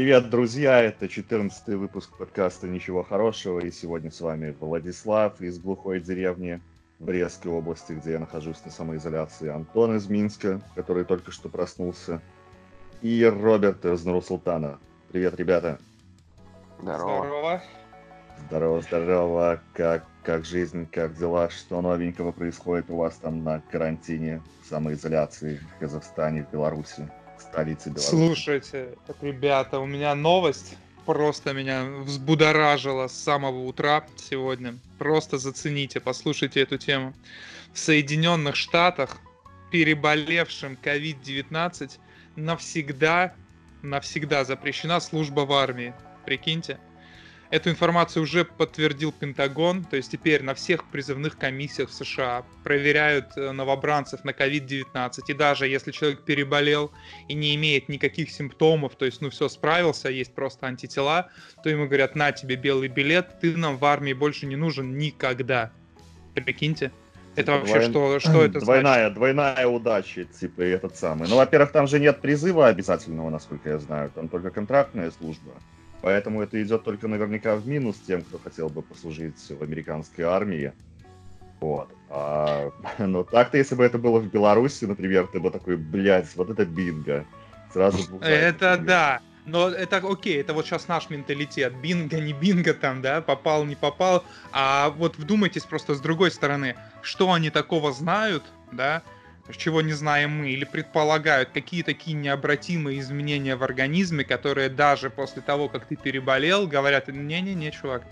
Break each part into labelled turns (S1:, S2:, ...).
S1: Привет, друзья! Это 14 выпуск подкаста «Ничего хорошего», и сегодня с вами Владислав из глухой деревни в Брестской области, где я нахожусь на самоизоляции, Антон из Минска, который только что проснулся, и Роберт из Нурсултана. Привет, ребята!
S2: Здорово! Здорово!
S1: Здорово, здорово! Как, как жизнь, как дела? Что новенького происходит у вас там на карантине, самоизоляции в Казахстане, в Беларуси? Столице
S2: Беларуси. Слушайте, ребята, у меня новость просто меня взбудоражила с самого утра сегодня. Просто зацените, послушайте эту тему. В Соединенных Штатах переболевшим COVID-19 навсегда, навсегда запрещена служба в армии. Прикиньте. Эту информацию уже подтвердил Пентагон, то есть теперь на всех призывных комиссиях в США проверяют э, новобранцев на COVID-19, и даже если человек переболел и не имеет никаких симптомов, то есть, ну, все, справился, есть просто антитела, то ему говорят, на тебе белый билет, ты нам в армии больше не нужен никогда. Прикиньте. Это вообще Двой... что, что это
S1: двойная, значит? Двойная удача, типа, этот самый. Ну, во-первых, там же нет призыва обязательного, насколько я знаю, там только контрактная служба. Поэтому это идет только наверняка в минус тем, кто хотел бы послужить в американской армии. Вот. А, но так-то, если бы это было в Беларуси, например, ты бы такой, блядь, вот это бинго.
S2: Сразу Это да. Но это окей, это вот сейчас наш менталитет. Бинго, не бинго там, да, попал, не попал. А вот вдумайтесь просто с другой стороны, что они такого знают, да, чего не знаем мы, или предполагают какие такие необратимые изменения в организме, которые даже после того, как ты переболел, говорят, не-не-не, чувак,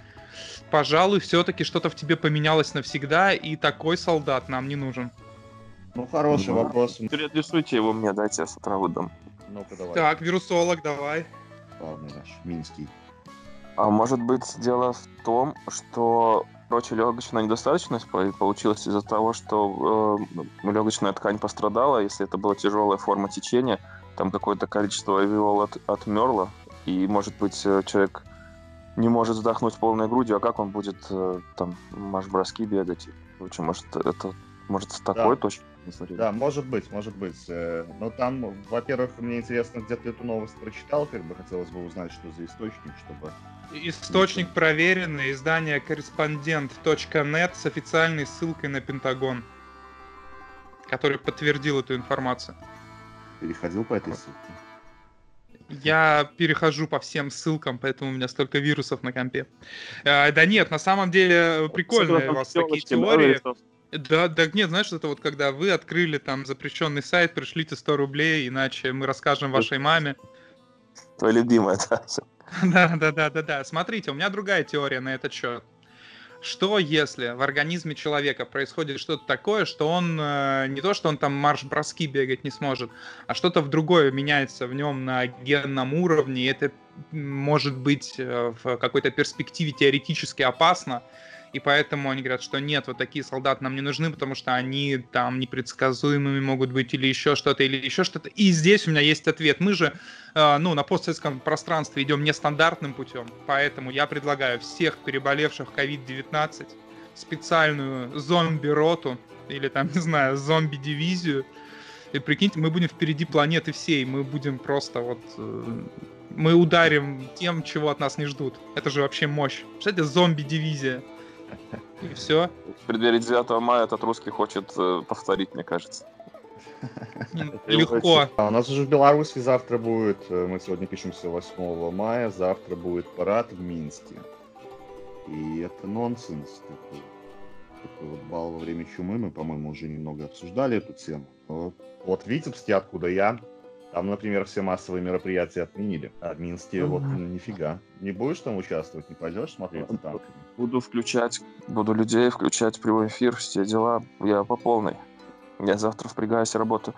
S2: пожалуй, все-таки что-то в тебе поменялось навсегда, и такой солдат нам не нужен.
S1: Ну, хороший ну, вопрос.
S3: Переадресуйте его мне, дайте, я с утра выдам.
S2: ну давай. Так, вирусолог, давай.
S1: Главный наш, Минский.
S3: А может быть, дело в том, что прочелегочная недостаточность получилась из-за того, что э, легочная ткань пострадала, если это была тяжелая форма течения, там какое-то количество альвеол от, отмерло, и, может быть, э, человек не может вздохнуть полной грудью, а как он будет э, там марш-броски бегать? Лучше, может, это может с такой да. точки
S1: Да, может быть, может быть. Э, но там, во-первых, мне интересно, где ты эту новость прочитал, как бы хотелось бы узнать, что за источник, чтобы
S2: Источник проверенный, издание корреспондент.нет с официальной ссылкой на Пентагон, который подтвердил эту информацию.
S1: Переходил по этой ссылке?
S2: Я перехожу по всем ссылкам, поэтому у меня столько вирусов на компе. А, да нет, на самом деле прикольные у вас такие теории. Да, да нет, знаешь, это вот когда вы открыли там запрещенный сайт, пришлите 100 рублей, иначе мы расскажем вашей маме.
S3: Твоя любимая, да.
S2: Да, да, да, да, да. Смотрите, у меня другая теория на этот счет. Что если в организме человека происходит что-то такое, что он э, не то, что он там марш-броски бегать не сможет, а что-то в другое меняется в нем на генном уровне, и это может быть э, в какой-то перспективе теоретически опасно, и поэтому они говорят, что нет, вот такие солдаты нам не нужны, потому что они там непредсказуемыми могут быть или еще что-то, или еще что-то. И здесь у меня есть ответ. Мы же, э, ну, на постсоветском пространстве идем нестандартным путем, поэтому я предлагаю всех переболевших COVID-19 специальную зомби-роту, или там, не знаю, зомби-дивизию, и прикиньте, мы будем впереди планеты всей, мы будем просто вот... Э, мы ударим тем, чего от нас не ждут. Это же вообще мощь. Кстати, зомби-дивизия. И все.
S3: В преддверии 9 мая этот русский хочет э, повторить, мне кажется.
S2: Легко.
S1: А у нас уже в Беларуси завтра будет, э, мы сегодня пишемся 8 мая, завтра будет парад в Минске. И это нонсенс такой. Такой вот бал во время чумы, мы, по-моему, уже немного обсуждали эту тему. Вот в Витебске, откуда я, там, например, все массовые мероприятия отменили. А в Минске вот нифига. Не будешь там участвовать, не пойдешь смотреть танками?
S3: Буду включать, буду людей включать прямой эфир, все дела. Я по полной. Я завтра впрягаюсь и работаю.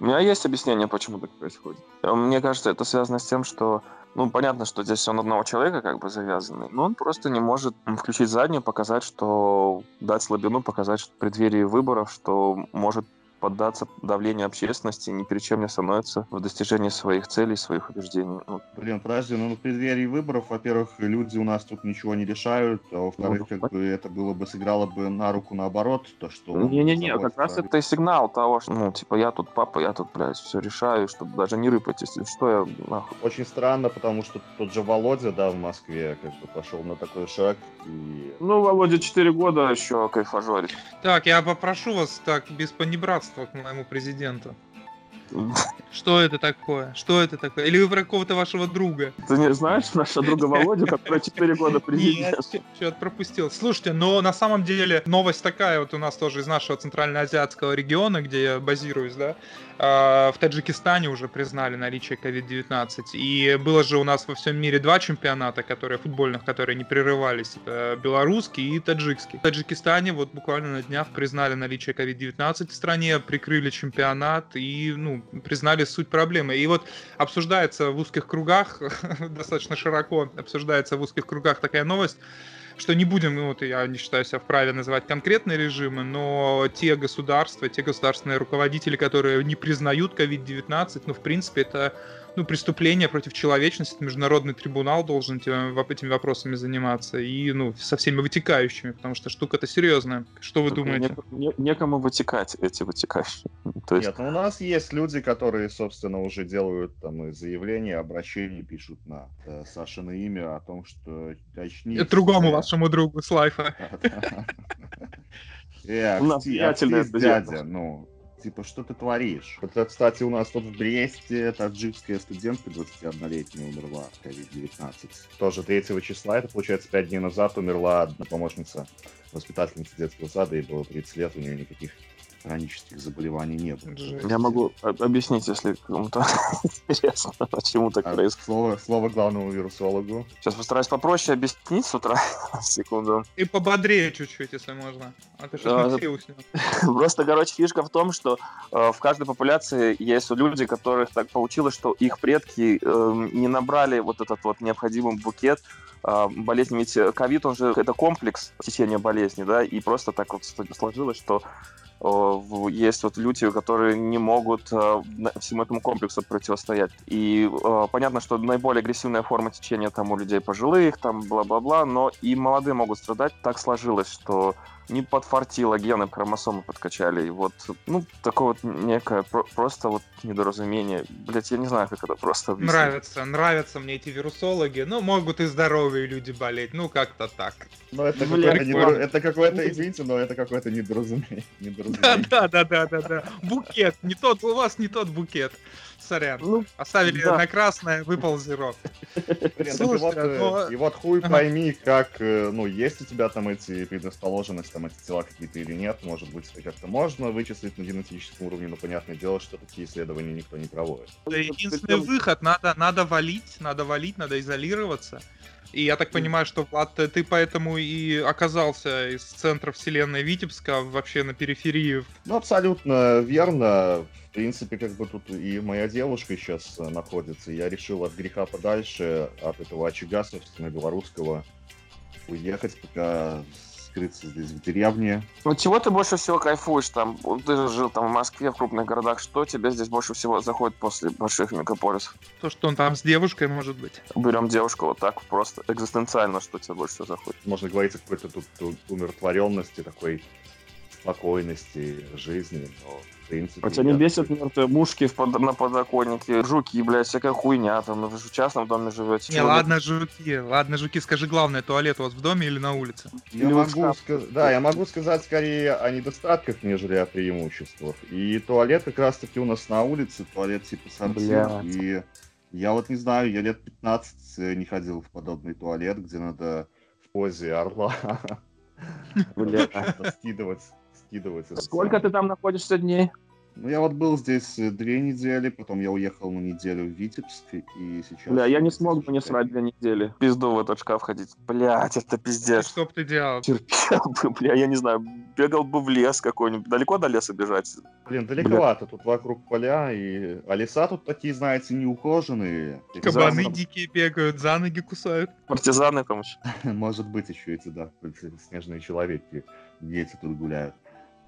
S3: У меня есть объяснение, почему так происходит. Мне кажется, это связано с тем, что ну, понятно, что здесь он одного человека как бы завязанный, но он просто не может включить заднюю, показать, что дать слабину, показать что в преддверии выборов, что может поддаться давлению общественности, ни перед чем не становится в достижении своих целей, своих убеждений. Ну,
S1: Блин, подожди, ну в преддверии выборов, во-первых, люди у нас тут ничего не решают, а во-вторых,
S3: Ну,
S1: как бы это было бы сыграло бы на руку наоборот, то что...
S3: Не-не-не, как
S1: заботится
S3: раз это и сигнал того, что, ну, типа, я тут папа, я тут, блядь, все решаю, чтобы даже не рыпать, если что, я, нахуй.
S1: Очень странно, потому что тот же Володя, да, в Москве, как бы пошел на такой шаг, и...
S3: Ну, Володя 4 года еще кайфажорит.
S2: Так, я попрошу вас так, без понебратства к моему президенту. Что это такое? Что это такое? Или вы про какого-то вашего друга?
S3: Ты не знаешь нашего друга Володю, который 4 года президент?
S2: что-то пропустил. Слушайте, но на самом деле новость такая вот у нас тоже из нашего центральноазиатского региона, где я базируюсь, да, а, в Таджикистане уже признали наличие COVID-19. И было же у нас во всем мире два чемпионата, которые футбольных, которые не прерывались. Это белорусский и таджикский. В Таджикистане вот буквально на днях признали наличие COVID-19 в стране, прикрыли чемпионат и, ну, признали суть проблемы. И вот обсуждается в узких кругах, достаточно широко обсуждается в узких кругах такая новость, что не будем, вот я не считаю себя вправе называть конкретные режимы, но те государства, те государственные руководители, которые не признают COVID-19, ну, в принципе, это ну, преступление против человечности, международный трибунал должен этим, этими вопросами заниматься, и, ну, со всеми вытекающими, потому что штука-то серьезная. Что вы думаете?
S3: Не- не- некому вытекать эти вытекающие. То есть,
S1: Нет, ну у нас есть люди, которые, собственно, уже делают там и заявления, обращения, пишут на э, Сашино имя о том, что очнись.
S2: Это другому вашему другу с лайфа.
S1: Э, актив,
S3: друзья.
S1: дядя, ну, типа, что ты творишь? Это, кстати, у нас тут в Бресте таджикская студентка 21-летняя умерла от COVID-19. Тоже 3 числа, это, получается, 5 дней назад умерла одна помощница воспитательница детского сада, ей было 30 лет, у нее никаких хронических заболеваний не было.
S2: Жесть.
S3: я могу а- объяснить, если кому-то интересно, почему так
S1: А,
S3: происходит.
S1: слово, слово главному вирусологу.
S3: Сейчас постараюсь попроще объяснить с утра. Секунду.
S2: И пободрее чуть-чуть, если можно. А ты что него.
S3: Просто, короче, фишка в том, что э, в каждой популяции есть люди, которых так получилось, что их предки э, не набрали вот этот вот необходимый букет э, болезни. Ведь э, ковид, он же это комплекс течения болезни, да, и просто так вот сложилось, что есть вот люди, которые не могут э, всему этому комплексу противостоять. И э, понятно, что наиболее агрессивная форма течения там у людей пожилых, там бла-бла-бла, но и молодые могут страдать. Так сложилось, что не подфартило, гены хромосомы подкачали. И вот, ну, такое вот некое про- просто вот недоразумение. Блять, я не знаю, как это просто объяснить.
S2: Нравятся, нравятся мне эти вирусологи. Ну, могут и здоровые люди болеть. Ну, как-то так.
S1: Но это какое-то, это какое-то, извините, но это какое-то недоразумение.
S2: Да,
S1: недоразумение.
S2: да, да, да, да, да. Букет. Не тот, у вас не тот букет. Сорян.
S3: Ну,
S2: Оставили
S3: да.
S2: на красное, выпал зеро.
S1: Блин, так и
S2: Слушайте,
S1: вот, э,
S2: но-
S1: и вот хуй пойми, как, э, ну, есть у тебя там эти предрасположенности, там эти тела какие-то или нет, может быть, как-то можно вычислить на генетическом уровне, но понятное дело, что такие исследования никто не проводит.
S2: Да, единственный выход, надо, надо валить, надо валить, надо изолироваться. И я так понимаю, что, Влад, ты поэтому и оказался из центра вселенной Витебска вообще на периферии.
S1: Ну, абсолютно верно. В принципе, как бы тут и моя девушка сейчас э, находится. Я решил от греха подальше, от этого очага, собственно, белорусского, уехать, пока скрыться здесь в деревне.
S3: Вот чего ты больше всего кайфуешь там? Ты же жил там в Москве, в крупных городах. Что тебе здесь больше всего заходит после больших мегаполисов?
S2: То, что он там с девушкой, может быть.
S3: Берем девушку вот так просто экзистенциально, что тебе больше всего заходит?
S1: Можно говорить о какой-то тут умиротворенности, такой спокойности жизни, но в принципе...
S3: Тебя не бесит мертвые мушки в под- на подоконнике, жуки, блядь, всякая хуйня, там, вы же в частном доме живете.
S2: Не,
S3: чего
S2: ладно, жуки, ладно, жуки, скажи главное, туалет у вас в доме или на улице?
S1: Я
S3: Или
S1: могу сказать, да, я могу сказать скорее о недостатках, нежели о преимуществах. И туалет как раз-таки у нас на улице, туалет типа сортир. И я вот не знаю, я лет 15 не ходил в подобный туалет, где надо в позе орла скидывать, скидывать.
S3: Сколько ты там находишься дней?
S1: Ну, я вот был здесь э, две недели, потом я уехал на неделю в Витебск, и сейчас...
S3: Бля, я не смог бы не срать две недели. Пизду в этот шкаф ходить. Блять, это
S2: И
S3: пиздец.
S2: что бы ты делал?
S3: Терпел бы, бля, я не знаю, бегал бы в лес какой-нибудь. Далеко до леса бежать?
S1: Блин, далековато, тут вокруг поля, и... А леса тут такие, знаете, неухоженные.
S2: Кабаны
S3: Зазом.
S2: дикие бегают, за ноги кусают.
S3: Партизаны там еще.
S1: Может быть, еще эти, да, снежные человеки, дети тут гуляют.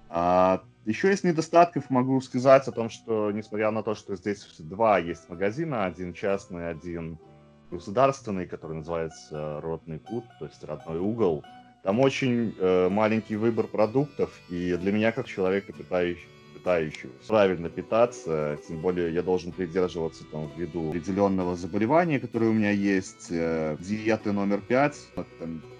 S1: А еще из недостатков могу сказать о том, что несмотря на то, что здесь два есть магазина, один частный, один государственный, который называется Родный кут, то есть родной угол, там очень э, маленький выбор продуктов, и для меня, как человека, пытающегося правильно питаться, тем более я должен придерживаться там ввиду определенного заболевания, которое у меня есть, э, диеты номер пять,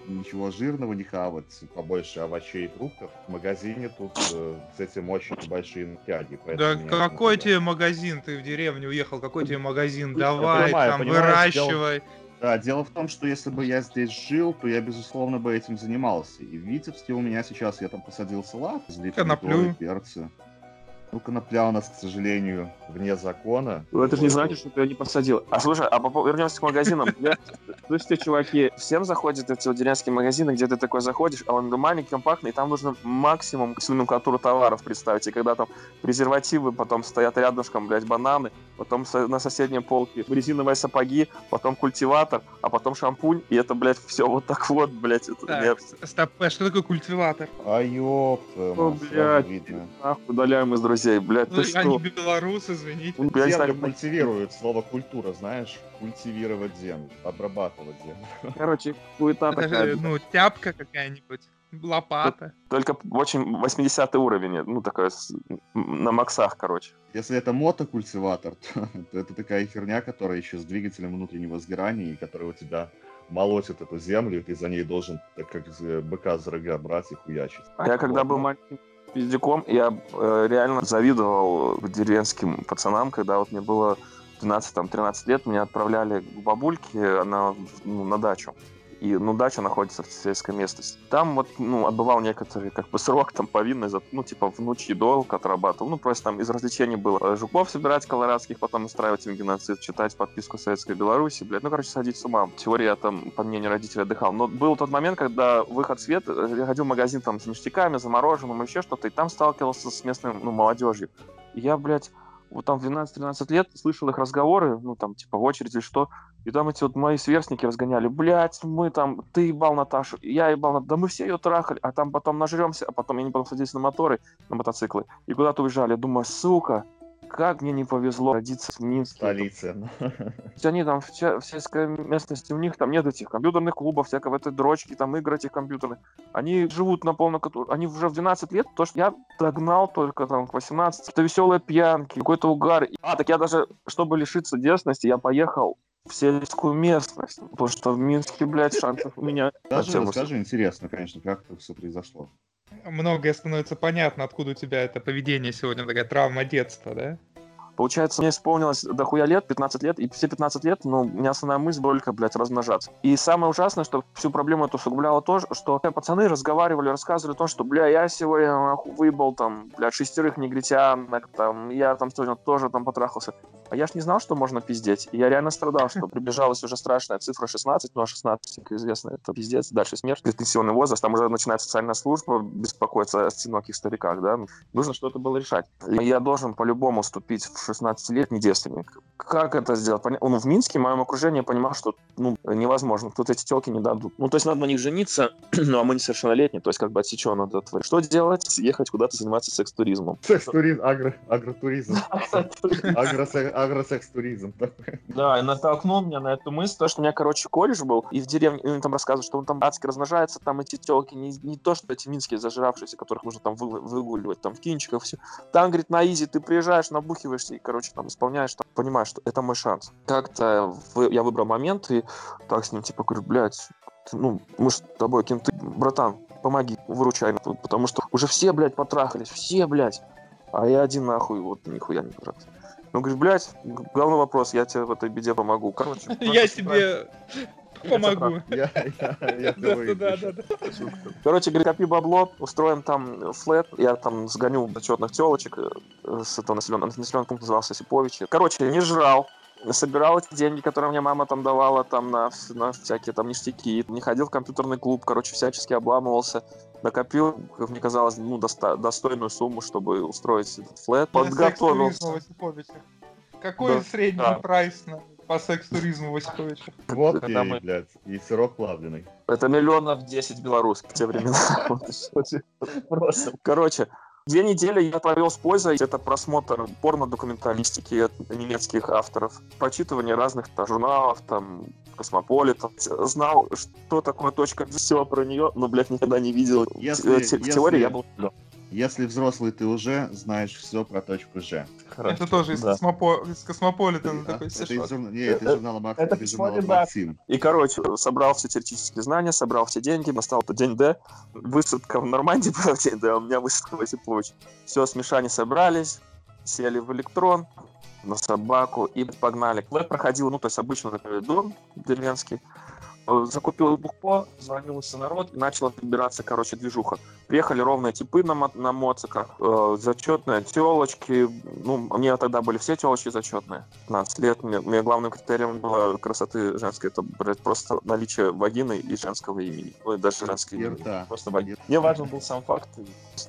S1: ничего жирного не хавать, побольше овощей и фруктов. В магазине тут э, с этим очень большие напряги.
S2: Да какой тебе магазин? Ты в деревню уехал, какой тебе магазин? Давай, понимаю, там, выращивай.
S1: Дело... Да, дело в том, что если бы я здесь жил, то я, безусловно, бы этим занимался. И в Витебске у меня сейчас, я там посадил салат, злив перцы. Ну, конопля у нас, к сожалению, вне закона.
S3: Ну, это же не значит, что ты ее не посадил. А слушай, а вернемся к магазинам. Слушайте, чуваки, всем заходят эти вот деревенские магазины, где ты такой заходишь, а он маленький, компактный, и там нужно максимум номенклатуру товаров представить. И когда там презервативы, потом стоят рядышком, блядь, бананы, потом на соседней полке резиновые сапоги, потом культиватор, а потом шампунь, и это, блядь, все вот так вот, блядь. Это
S2: так, стоп, а что такое культиватор?
S1: А ёпта,
S3: блядь, нахуй удаляем из друзей, блядь, ну, ты
S2: они что? белорусы, извините.
S1: Я Землю культивируют, слово культура, знаешь? Культивировать землю, обрабатывать землю.
S3: Короче, хуета такая.
S2: Ну, тяпка какая-нибудь. Лопата.
S3: Только очень 80 уровень, ну, такой на максах, короче.
S1: Если это мотокультиватор, то, то это такая херня, которая еще с двигателем внутреннего сгорания, и которая у тебя молотит эту землю, и ты за ней должен, так как быка за рога брать и хуячить.
S3: А я когда был маленьким пиздюком, я э, реально завидовал деревенским пацанам, когда вот мне было 12-13 лет, меня отправляли к бабульке на, ну, на дачу и, ну, дача находится в сельской местности. Там вот, ну, отбывал некоторый, как бы, срок, там, повинный за, ну, типа, внучий долг отрабатывал. Ну, просто там из развлечений было э, жуков собирать колорадских, потом устраивать им геноцид, читать подписку Советской Беларуси, блядь, ну, короче, сходить с ума. Теория там, по мнению родителей, отдыхал. Но был тот момент, когда выход в свет, э, я ходил в магазин там с ништяками, замороженным, еще что-то, и там сталкивался с местной, ну, молодежью. И я, блядь, вот там в 12-13 лет слышал их разговоры, ну, там, типа, в очередь или что, и там эти вот мои сверстники разгоняли, блядь, мы там, ты ебал Наташу, я ебал Наташу, да мы все ее трахали, а там потом нажремся, а потом они потом садились на моторы, на мотоциклы, и куда-то уезжали. Думаю, сука, как мне не повезло родиться в Минске.
S1: Столице.
S3: Они там в, в сельской местности, у них там нет этих компьютерных клубов, всякого этой дрочки, там игр этих компьютерных. Они живут на полном... Они уже в 12 лет, то, что я догнал только там к 18. Это веселые пьянки, какой-то угар. А, так я даже, чтобы лишиться детственности, я поехал в сельскую местность, потому что в Минске, блядь, шансов у меня...
S1: Даже расскажи, интересно, конечно, как это все произошло
S2: многое становится понятно, откуда у тебя это поведение сегодня, такая травма детства, да?
S3: Получается, мне исполнилось дохуя лет, 15 лет, и все 15 лет, ну, у меня основная мысль только, блядь, размножаться. И самое ужасное, что всю проблему эту усугубляло то, что пацаны разговаривали, рассказывали о том, что, бля, я сегодня нахуй выебал там, блядь, шестерых негритянок, там, я там сегодня тоже там потрахался. А я ж не знал, что можно пиздеть. И я реально страдал, что приближалась уже страшная цифра 16, ну а 16, как известно, это пиздец, дальше смерть, пенсионный возраст, там уже начинает социальная служба беспокоиться о одиноких стариках, да. Нужно что-то было решать. И я должен по-любому вступить в 16-летний девственник. Как это сделать? Ну, в Минске, в моем окружении, я понимал, что ну, невозможно. Тут эти телки не дадут. Ну, то есть надо на них жениться, ну, а мы несовершеннолетние, то есть как бы отсечено надо творить. Что делать? Ехать куда-то заниматься секс-туризмом.
S1: Секс-туризм, агро, агротуризм. Агросекс-туризм.
S3: Да, и натолкнул меня на эту мысль, то, что у меня, короче, кореш был, и в деревне, и он там рассказывал, что он там адски размножается, там эти телки, не, не то, что эти минские зажиравшиеся, которых нужно там выгуливать, там в кинчиках, все. Там, говорит, на изи ты приезжаешь, набухиваешься, и, короче, там исполняешь, там, понимаешь, что это мой шанс. Как-то я выбрал момент и так с ним, типа, говорю, блядь, ну, мы с тобой кем-то, братан, помоги, выручай, потому что уже все, блядь, потрахались, все, блядь, а я один нахуй, вот нихуя не брат. Ну, говоришь, блядь, главный вопрос, я тебе в этой беде помогу. Короче,
S2: я тебе помогу.
S3: Короче, говорит, копи бабло, устроим там флет, я там сгоню зачетных телочек э, с этого населенного, населенный пункт назывался Сипович. Короче, не жрал, собирал эти деньги, которые мне мама там давала там на, на всякие там ништяки, не ходил в компьютерный клуб, короче, всячески обламывался, накопил, как мне казалось, ну, доста- достойную сумму, чтобы устроить этот флет, подготовился.
S2: Какой да. средний да. прайс на по секс-туризму Васиковича.
S1: Вот это мы... блядь, и сырок плавленый.
S3: Это миллионов 10 белорусских в те времена. Короче, Две недели я провел с пользой. Это просмотр порно-документалистики немецких авторов, прочитывание разных там, журналов, там, Космополитен. Знал, что такое точка, все про нее, но, блядь, никогда не видел.
S1: Если-
S3: те- В
S1: если-
S3: теории я был...
S1: Если взрослый ты уже знаешь все про точку Ж.
S2: Это тоже из,
S3: Да.
S2: Космопо... из Космополитена
S1: А,
S2: такой
S1: Это из,
S2: стишок.
S1: журна- не, это из журнала Мак-
S3: это
S1: из журнала
S3: да.
S1: Максим.
S3: И, короче, собрал все теоретические знания, собрал все деньги, настал тот день Д, высадка в Нормандии была в день Д, а у меня высадка в Осиповичи. Все, смешане собрались, сели в электрон, на собаку и погнали. Я проходил, ну, то есть обычно такой дом деревенский, закупил бухло, звонился народ, и начала подбираться, короче, движуха. Приехали ровные типы на, мо- на моциках, э, зачетные телочки. Ну, мне тогда были все телочки зачетные. 15 лет. Мне, мне главным критерием было красоты женской. Это, блядь, просто наличие вагины и женского имени. И даже женского имени.
S1: рта.
S3: Просто вагина. Мне важен был сам факт.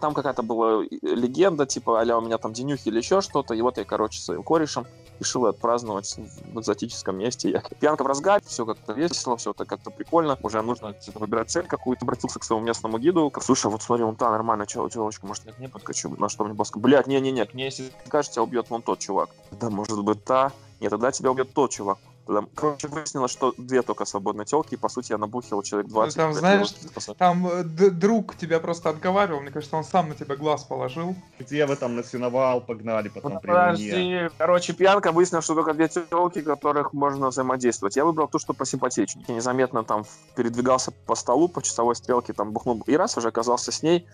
S3: Там какая-то была легенда, типа, а у меня там денюхи или еще что-то. И вот я, короче, своим корешем решил отпраздновать в экзотическом месте. Я пьянка в разгаре, все как-то весело, все это как-то прикольно. Уже нужно выбирать цель какую-то. Обратился к своему местному гиду. Слушай, вот смотри, вон та нормальная чел- может, я к ней подкачу? На что мне босс блядь, не-не-не, к ней, если скажешь, тебя убьет вон тот чувак. Да, может быть, та. Нет, тогда тебя убьет тот чувак. Тогда, короче, выяснилось, что две только свободные телки, и, по сути, я набухил человек 20.
S2: там,
S3: блядь,
S2: знаешь,
S3: ну.
S2: Там э, д- друг тебя просто отговаривал, мне кажется, он сам на тебя глаз положил.
S1: Где вы там на сеновал погнали, потом
S3: Ну,
S1: при мне.
S3: подожди. Короче, пьянка выяснил, что только две телки, которых можно взаимодействовать. Я выбрал ту, что посимпатичнее. Я незаметно там передвигался по столу, по часовой стрелке, там бухнул. И раз уже оказался с ней.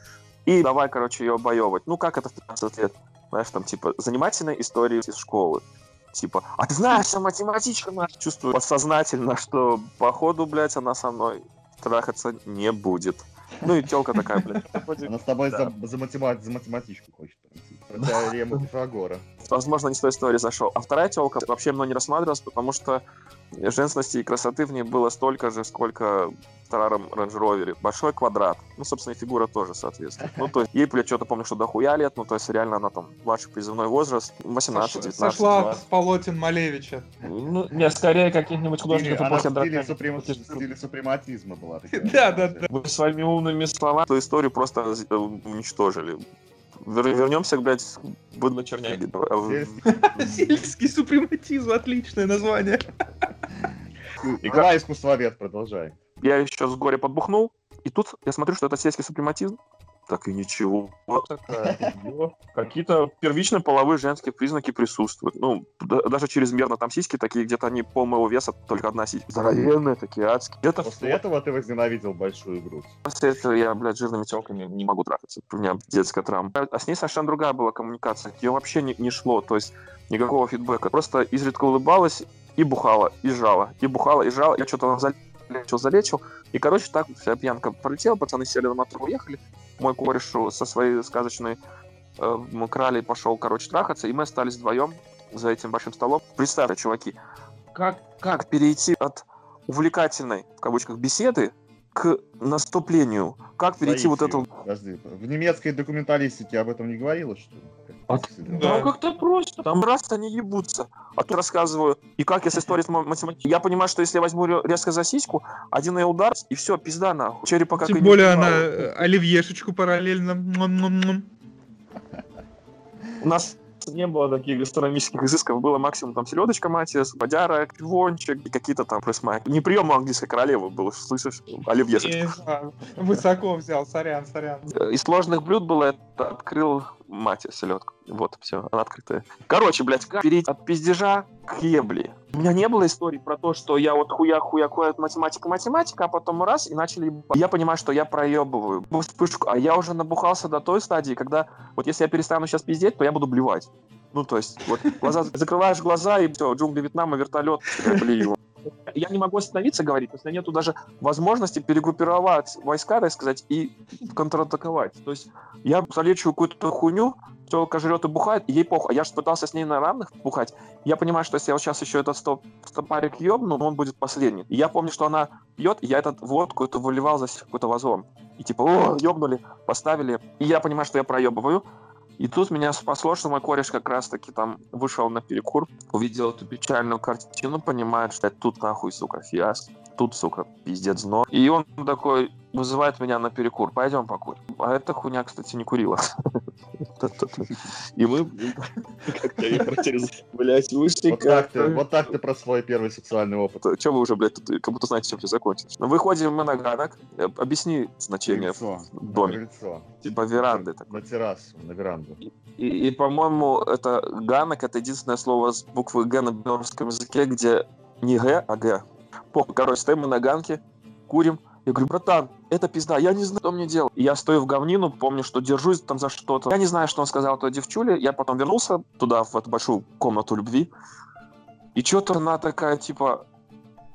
S3: И давай, короче, ее обоевывать. Ну, как это в 15 лет? Знаешь, там, типа, занимательные истории из школы. Типа, а ты знаешь, что математичка наша чувствует подсознательно, что походу, блядь, она со мной трахаться не будет. Ну и телка такая, блядь.
S1: Она с тобой
S3: Да.
S1: за, за, математ- за математичку хочет пройти. Про теорему Пифагора.
S3: возможно, не с той истории зашел. А вторая телка вообще мной не рассматривалась, потому что женственности и красоты в ней было столько же, сколько в старом Range Rover. Большой квадрат. Ну, собственно, и фигура тоже, соответственно. Ну, то есть ей, блядь, что-то помню, что дохуя лет, ну, то есть реально она там младший призывной возраст, 18,
S2: Сош-
S3: 19,
S2: Сошла
S3: 20.
S2: с полотен Малевича.
S3: Ну, не, скорее каких-нибудь художников
S1: она в
S3: эпохи
S1: стиле, супрем- в стиле супрематизма была такая.
S2: Да, да, да.
S3: Вы своими умными словами эту историю просто э, уничтожили. Вер- Вернемся, блядь, к быдло черняги.
S2: Сельский супрематизм, отличное название.
S1: Игра искусствовед, продолжай.
S3: Я еще с горя подбухнул, и тут я смотрю, что это сельский супрематизм. Так и ничего. Вот такая. Какие-то первичные половые женские признаки присутствуют. Ну, да- даже чрезмерно. Там сиськи такие, где-то они пол моего веса, только одна сиська. Здоровенные такие, адские. Это
S1: После этого ты возненавидел большую грудь.
S3: После этого я, блядь, жирными телками не могу трахаться. У меня детская травма. А с ней совершенно другая была коммуникация. Ее вообще не, не шло, то есть никакого фидбэка. Просто изредка улыбалась и бухала, и жала, и бухала, и жала. Я что-то залечил, залечил. И, короче, так вся пьянка пролетела, пацаны сели на мотор, уехали. Мой кореш со своей сказочной э, кралей пошел, короче, трахаться, и мы остались вдвоем за этим большим столом. Представьте, чуваки, как, как перейти от увлекательной, в кавычках, беседы к наступлению? Как перейти вот
S1: Таисию.
S3: эту...
S1: Подожди, в немецкой документалистике об этом не говорилось, что ли?
S3: А-?
S2: Да.
S3: Ну, как-то просто. Там раз они ебутся. А тут рассказываю. И как я с историей с ма- математикой. Я понимаю, что если я возьму ре- резко за сиську, один ее удар, и все, пизда нахуй. Черепа как
S2: Тем более она э, оливьешечку параллельно.
S3: У нас не было таких гастрономических изысков. Было максимум там селедочка матиас, бодяра, пивончик и какие-то там пресмайки. Не прием английской королевы был, слышишь?
S2: Знаю. Высоко взял, сорян, сорян.
S3: Из сложных блюд было это открыл мать селедку. Вот, все, она открытая. Короче, блядь, как перейти от пиздежа к ебли? У меня не было истории про то, что я вот хуя-хуя от математика математика, а потом раз и начали ебать. Я понимаю, что я проебываю вспышку, а я уже набухался до той стадии, когда вот если я перестану сейчас пиздеть, то я буду блевать. Ну, то есть, вот, глаза, закрываешь глаза, и все, джунгли Вьетнама, вертолет, блюю. Я не могу остановиться говорить, потому что нету даже возможности перегруппировать войска, так сказать, и контратаковать. То есть я залечу какую-то хуйню, телка жрет и бухает, и ей похуй. А я же пытался с ней на равных бухать. Я понимаю, что если я вот сейчас еще этот стоп, стопарик ебну, он будет последний. И я помню, что она пьет, и я этот водку эту выливал за какой-то вазон. И типа, о, ебнули, поставили. И я понимаю, что я проебываю. И тут меня спасло, что мой кореш как раз-таки там вышел на перекур, увидел эту печальную картину, понимает, что тут нахуй, сука, фиаско. Тут, сука, пиздец дно. И он такой вызывает меня на перекур. Пойдем покурим. А эта хуйня, кстати, не курила. И мы как-то через, блядь, вышли
S1: Вот так, ты, вот так ты про свой первый сексуальный опыт.
S3: Че вы уже, блядь, тут как будто знаете, чем все закончилось. Ну, выходим мы на ганок. Э, Объясни значение доме. Типа веранды.
S1: На террасу, на веранду.
S3: И, и, по-моему, это ганок, это единственное слово с буквы Г на белорусском языке, где не Г, а Г. Похуй, короче, стоим мы на ганке, курим. Я говорю, братан, это пизда, я не знаю, что мне делать. И я стою в говнину, помню, что держусь там за что-то. Я не знаю, что он сказал той девчуле. Я потом вернулся туда, в эту большую комнату любви. И что-то она такая, типа,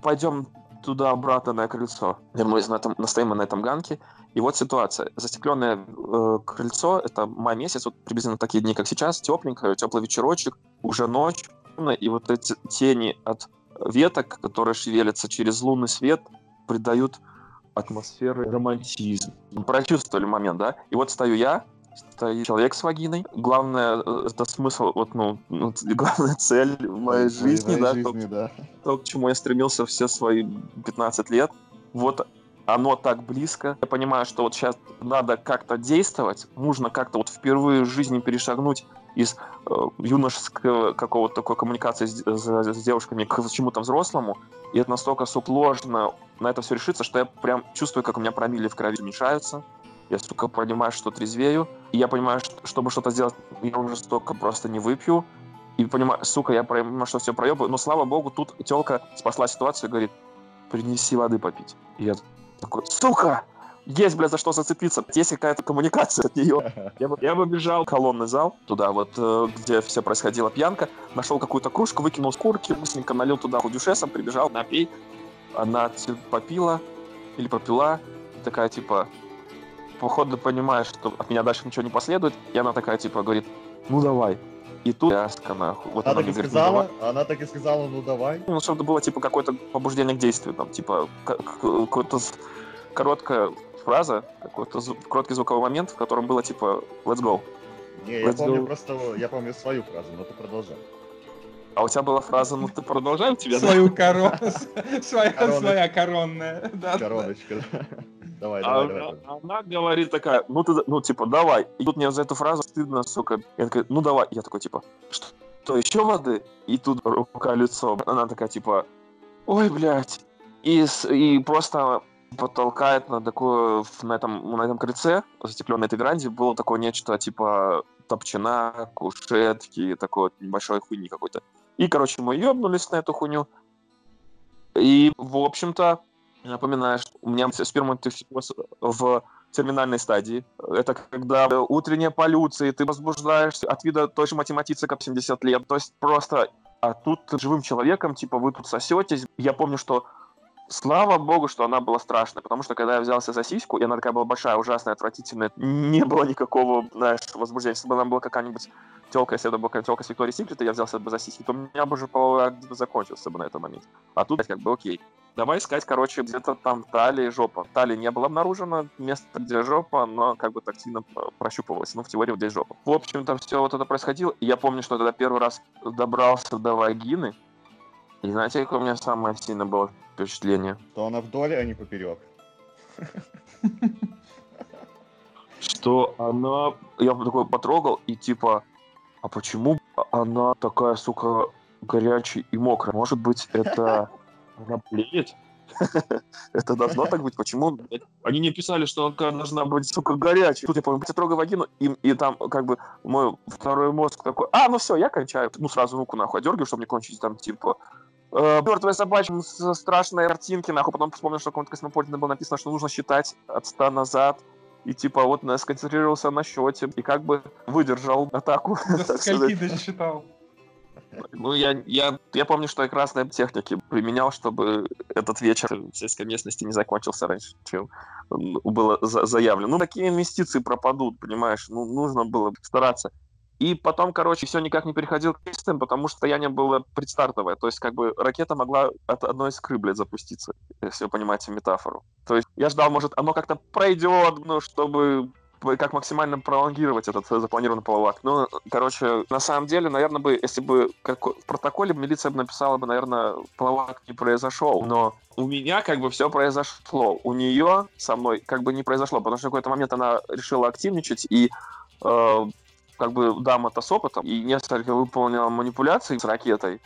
S3: пойдем туда обратно на крыльцо. Вернулись на этом, настоим мы на этом ганке. И вот ситуация. Застекленное э, крыльцо, это май месяц, вот приблизительно такие дни, как сейчас, тепленько, теплый вечерочек, уже ночь. И вот эти тени от веток, которые шевелятся через лунный свет, придают атмосферы романтизм. Ну, Прочувствовали момент, да? И вот стою я, стоит человек с вагиной. Главное, э, это смысл, вот, ну, ну, главная цель моей жизни, да, то,
S1: жизни, да.
S3: то, к чему я стремился все свои 15 лет. Вот оно так близко. Я понимаю, что вот сейчас надо как-то действовать, нужно как-то вот впервые в жизни перешагнуть из э, юношеского какого-то такой коммуникации с, с- с девушками к чему-то взрослому. И это настолько сложно на это все решиться, что я прям чувствую, как у меня промили в крови уменьшаются. Я, сука, понимаю, что трезвею. И я понимаю, что, чтобы что-то сделать, я уже столько просто не выпью. И понимаю, сука, я понимаю, что все проебаю. Но, слава богу, тут телка спасла ситуацию и говорит, принеси воды попить. И я такой, сука, есть, блядь, за что зацепиться. Есть какая-то коммуникация от нее. Я бы, я бы бежал в колонный зал, туда вот, э, где все происходила пьянка, нашел какую-то кружку, выкинул с курки, быстренько налил туда дюшесом, прибежал, напей. Она т- попила или попила, такая, типа, походу понимаешь, что от меня дальше ничего не последует, и она такая, типа, говорит, ну давай. И тут яска, нахуй. Вот
S1: Она
S3: она
S1: так и
S3: говорит, «Ну, давай».
S1: сказала, она так и сказала, ну давай.
S3: Ну, чтобы было, типа, какое-то побуждение к действию, там, типа, какое-то короткая фраза, какой-то зву- короткий звуковой момент, в котором было, типа, let's go.
S1: Не, я
S3: Let's
S1: помню
S3: go.
S1: просто, я помню свою фразу, но ты продолжай.
S3: А у тебя была фраза, ну, ты продолжай, у тебя?
S2: Свою корону. Своя, коронная. Да, да.
S1: Короночка. Давай,
S3: А
S1: давай, давай.
S3: она, она говорит такая, ну ты, ну типа, давай. И тут мне за эту фразу стыдно, сука. Я такая, ну давай. Я такой, типа, что, еще воды? И тут рука лицо. Она такая, типа, ой, блядь. И, и просто потолкает на такое, в- на этом, на этом крыльце, застекленной этой веранде, было такое нечто, типа, топчина, кушетки, такой небольшой хуйни какой-то. И, короче, мы ебнулись на эту хуйню. И, в общем-то, Напоминаю, что у меня сперматофилоз в терминальной стадии. Это когда утренняя полюция, ты возбуждаешься от вида той же математицы, как 70 лет. То есть просто... А тут живым человеком, типа, вы тут сосетесь. Я помню, что Слава богу, что она была страшная, потому что когда я взялся за сиську, и она такая была большая, ужасная, отвратительная, не было никакого, знаешь, возбуждения. Если бы она была какая-нибудь телка, если бы была какая-нибудь телка с Викторией Секрет, и я взялся бы за сиськи, то у меня бы уже половой акт закончился бы на этом моменте. А тут как бы окей. Давай искать, короче, где-то там талия и жопа. Талия не было обнаружено, место, где жопа, но как бы так сильно э, прощупывалось. Ну, в теории вот здесь жопа. В общем-то, все вот это происходило. И я помню, что тогда первый раз добрался до вагины. И знаете, какое у меня самое сильное было впечатление?
S1: То она вдоль, а не поперек.
S3: Что она... Я такой потрогал, и типа, а почему она такая, сука, горячая и мокрая? Может быть, это она блеет? Это должно так быть? Почему? Они не писали, что она должна быть, сука, горячей. Тут я помню, я трогаю вагину, и, и там как бы мой второй мозг такой, а, ну все, я кончаю. Ну, сразу руку нахуй отдергиваю, чтобы не кончить там, типа, мертвая собачка с страшной картинки, нахуй. Потом вспомнил, что в каком-то космополите было написано, что нужно считать от 100 назад. И типа вот сконцентрировался на счете и как бы выдержал атаку.
S2: До скольки досчитал?
S3: Ну, я, я, я помню, что я красные техники применял, чтобы этот вечер в сельской местности не закончился раньше, чем было за- заявлено. Ну, такие инвестиции пропадут, понимаешь? Ну, нужно было стараться. И потом, короче, все никак не переходил к действиям, потому что состояние было предстартовое. То есть, как бы, ракета могла от одной искры, блядь, запуститься, если вы понимаете метафору. То есть, я ждал, может, оно как-то пройдет, ну, чтобы как максимально пролонгировать этот э, запланированный половой акт. Ну, короче, на самом деле, наверное, бы, если бы как, в протоколе милиция бы написала бы, наверное, половой акт не произошел, но у меня как бы все произошло. У нее со мной как бы не произошло, потому что в какой-то момент она решила активничать и э, как бы дама-то с опытом и несколько выполнила манипуляций с ракетой.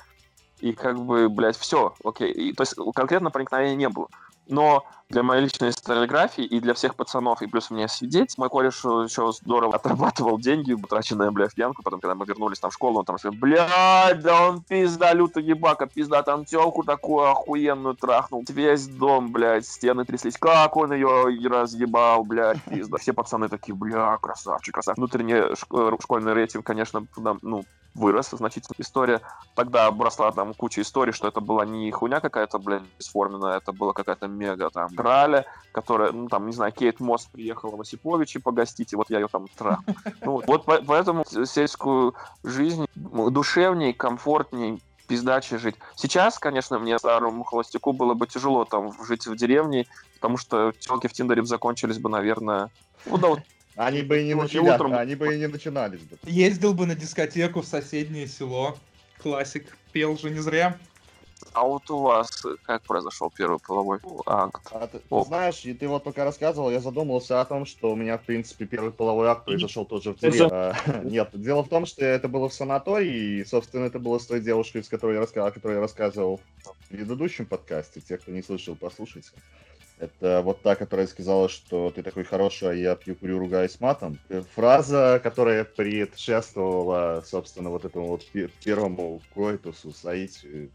S3: И как бы, блядь, все, окей. И, то есть конкретно проникновения не было. Но для моей личной историографии и для всех пацанов, и плюс мне сидеть, мой кореш еще здорово отрабатывал деньги, утраченные, бля, в пьянку, потом, когда мы вернулись там в школу, он там сказал, блядь, да он пизда, лютый ебака, пизда, там телку такую охуенную трахнул, весь дом, блядь, стены тряслись, как он ее разъебал, блядь, пизда. Все пацаны такие, бля, красавчик, красавчик. Внутренний э, школьный рейтинг, конечно, ну, вырос значительно. История тогда бросла там куча историй, что это была не хуйня какая-то, блядь, бесформенная, это была какая-то мега там краля, которая, ну там, не знаю, Кейт Мост приехала в Осиповичи погостить, и вот я ее там трахнул. Ну, вот поэтому сельскую жизнь душевней, комфортней, пиздаче жить. Сейчас, конечно, мне старому холостяку было бы тяжело там жить в деревне, потому что телки в Тиндере закончились бы, наверное, ну да, вот
S1: они бы и не начинали, утром... они бы и не начинались бы.
S2: Ездил бы на дискотеку в соседнее село. Классик. Пел же не зря.
S3: А вот у вас как произошел первый половой акт?
S1: А ты, ты знаешь, и ты вот пока рассказывал, я задумался о том, что у меня, в принципе, первый половой акт произошел тоже в деревне. А, нет, дело в том, что это было в санатории, и, собственно, это было с той девушкой, с которой я, раска... о которой я рассказывал в предыдущем подкасте. Те, кто не слышал, послушайте. Это вот та, которая сказала, что ты такой хороший, а я пью, курю, ругаюсь матом. Фраза, которая предшествовала, собственно, вот этому вот первому койтусу, соитию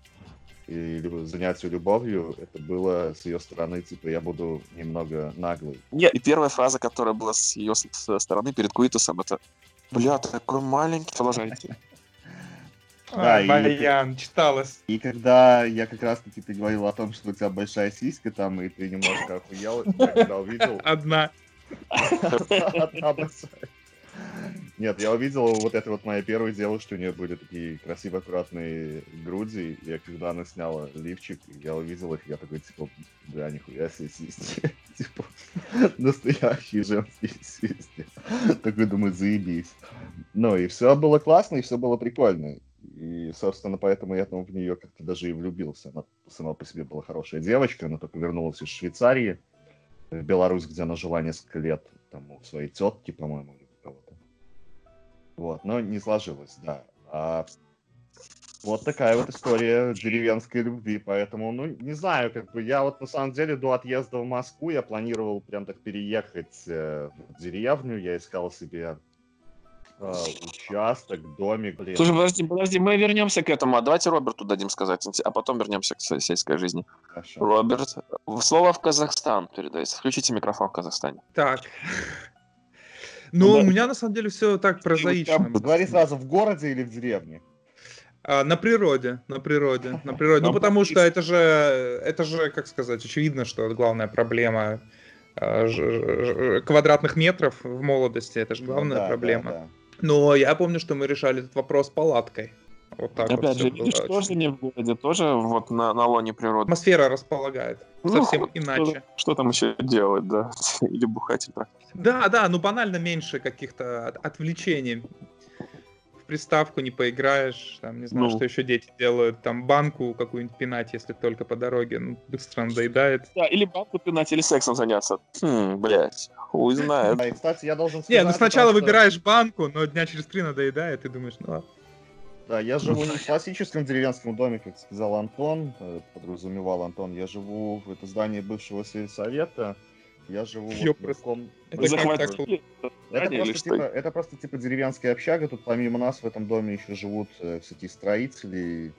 S1: или занятию любовью, это было с ее стороны, типа, я буду немного наглый.
S3: Нет, и первая фраза, которая была с ее стороны перед коитусом, это «Бля, ты такой маленький». Продолжайте.
S2: Да, Баян, и, читалось.
S1: И когда я как раз-таки ты говорил о том, что у тебя большая сиська там, и ты немножко охуел, я когда увидел...
S2: Одна.
S1: Одна большая. Нет, я увидел вот это вот моя первая девушка, у нее были такие красивые, аккуратные груди, и когда она сняла лифчик, я увидел их, я такой, типа, да, нихуя себе сиськи. типа, настоящие женские сиськи. Такой, думаю, заебись. Ну, и все было классно, и все было прикольно. И, собственно, поэтому я там в нее как-то даже и влюбился. Она сама по себе была хорошая девочка, она только вернулась из Швейцарии, в Беларусь, где она жила несколько лет, там, у своей тетки, по-моему. Вот, но не сложилось, да. А вот такая вот история деревенской любви, поэтому, ну, не знаю, как бы, я вот на самом деле до отъезда в Москву я планировал прям так переехать э, в деревню, я искал себе а, участок, домик, блин.
S3: Слушай, подожди, подожди, мы вернемся к этому. А давайте Роберту дадим сказать, а потом вернемся к сельской жизни. Хорошо. Роберт, слово в Казахстан передается. Включите микрофон в Казахстане.
S2: Так. Ну, ну у меня на самом деле все так прозаично.
S1: Говори сразу, в городе или в деревне?
S2: А, на природе, на природе, на природе. Ну, потому что это же, это же, как сказать, очевидно, что главная проблема а, квадратных метров в молодости, это же ну главная да, проблема. Да, да. Но я помню, что мы решали этот вопрос палаткой.
S3: Вот так Опять вот же, видишь, было. тоже не в городе, тоже вот на, на лоне природы.
S2: Атмосфера располагает. Ну, совсем иначе.
S3: Что, что там еще делать, да? Или бухать и
S2: Да, да, ну банально меньше каких-то отвлечений. В приставку не поиграешь, там, не знаю, ну. что еще дети делают, там банку какую-нибудь пинать, если только по дороге, ну, быстро надоедает.
S3: Да, или банку пинать, или сексом заняться. Хм, блядь. Хуй знает.
S1: Да, и, кстати, я должен
S2: сказать... Не, ну сначала выбираешь банку, но дня через три надоедает, и думаешь, ну ладно.
S1: Да, я живу не в классическом деревенском доме, как сказал Антон, э, подразумевал Антон. Я живу в это здание бывшего сельсовета. Я живу вот в таком... Это, это, просто, типа, это просто типа деревенская общага. Тут помимо нас в этом доме еще живут э, всякие строители,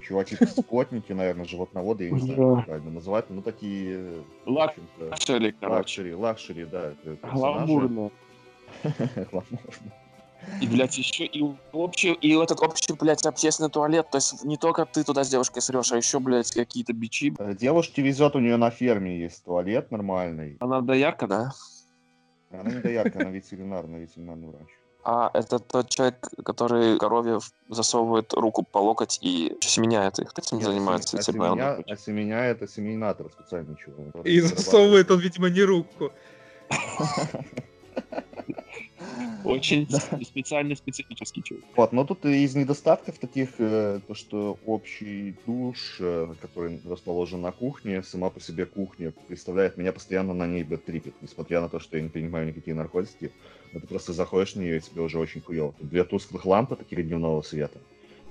S1: чуваки-скотники, наверное, животноводы, я не знаю, как правильно называть, ну такие...
S3: Лакшери,
S1: Лакшери, лакшери, да.
S3: Гламурно. Гламурно. И, блядь, еще и общий, и этот общий, блядь, общественный туалет. То есть не только ты туда с девушкой срешь, а еще, блядь, какие-то бичи.
S1: Э, девушке везет, у нее на ферме есть туалет нормальный.
S3: Она доярка, да?
S1: Она не доярка, она ветеринарная, ветеринарный врач.
S3: А это тот человек, который корове засовывает руку по локоть и семеняет их. Этим Нет, занимается
S1: а семеня, а семеня это семенатор специальный человек.
S2: И засовывает он, видимо, не руку.
S3: Очень специально специфический человек.
S1: Вот, но тут из недостатков таких, э, то, что общий душ, э, который расположен на кухне, сама по себе кухня представляет меня постоянно на ней бэтрипет, несмотря на то, что я не принимаю никакие наркотики. Но ты просто заходишь на нее, и тебе уже очень хуево. Две тусклых лампы, такие дневного света.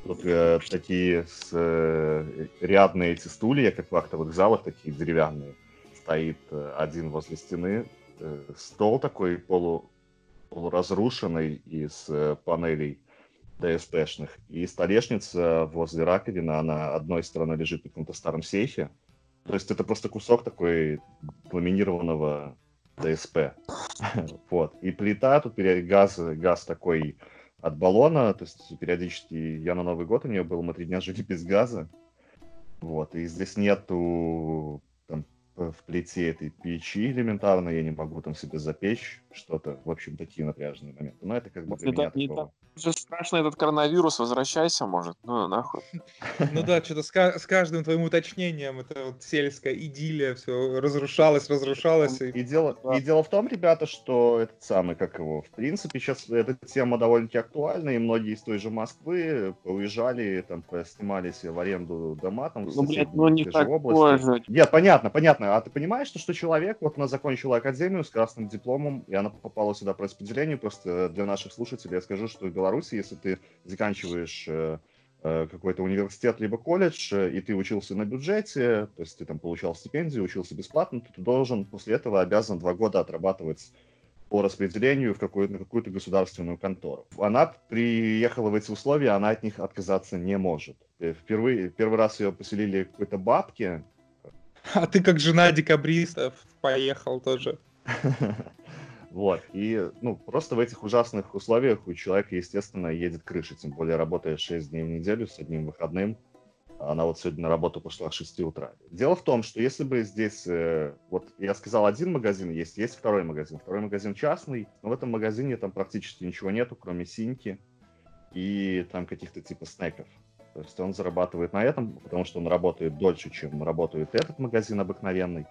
S1: Тут э, такие с, э, рядные эти стулья, как в актовых залах, такие деревянные. Стоит э, один возле стены, э, стол такой полу, полуразрушенный из э, панелей DSP-шных. И столешница возле раковины, она одной стороной лежит в каком-то старом сейфе. То есть это просто кусок такой ламинированного DSP. вот. И плита, тут газ, газ такой от баллона, то есть периодически я на Новый год у нее был, мы три дня жили без газа. Вот, и здесь нету в плите этой печи элементарно, я не могу там себе запечь что-то. В общем, такие напряженные моменты. Но это как бы для
S3: меня
S1: не такого.
S3: Уже страшно этот коронавирус, возвращайся, может. Ну, нахуй.
S2: Ну да, что-то с каждым твоим уточнением это вот сельская идиллия, все разрушалось, разрушалось.
S1: И дело, и дело в том, ребята, что этот самый, как его, в принципе, сейчас эта тема довольно-таки актуальна, и многие из той же Москвы уезжали, там, снимали себе в аренду дома, там,
S3: ну, блядь, ну не такое же.
S1: Нет, понятно, понятно. А ты понимаешь, что, что человек, вот она закончила академию с красным дипломом, и она попала сюда по распределению, просто для наших слушателей я скажу, что в Беларуси, если ты заканчиваешь э, э, какой-то университет либо колледж, э, и ты учился на бюджете, то есть ты там получал стипендию, учился бесплатно, то ты должен после этого обязан два года отрабатывать по распределению в какую-то, на какую-то государственную контору. Она приехала в эти условия, она от них отказаться не может. Впервые, первый раз ее поселили какой-то бабке.
S2: А ты как жена декабристов поехал тоже.
S1: Вот. И, ну, просто в этих ужасных условиях у человека, естественно, едет крыша, тем более работая 6 дней в неделю с одним выходным. Она вот сегодня на работу пошла с 6 утра. Дело в том, что если бы здесь, э, вот я сказал, один магазин есть, есть второй магазин. Второй магазин частный, но в этом магазине там практически ничего нету, кроме синьки и там каких-то типа снеков. То есть он зарабатывает на этом, потому что он работает дольше, чем работает этот магазин обыкновенный.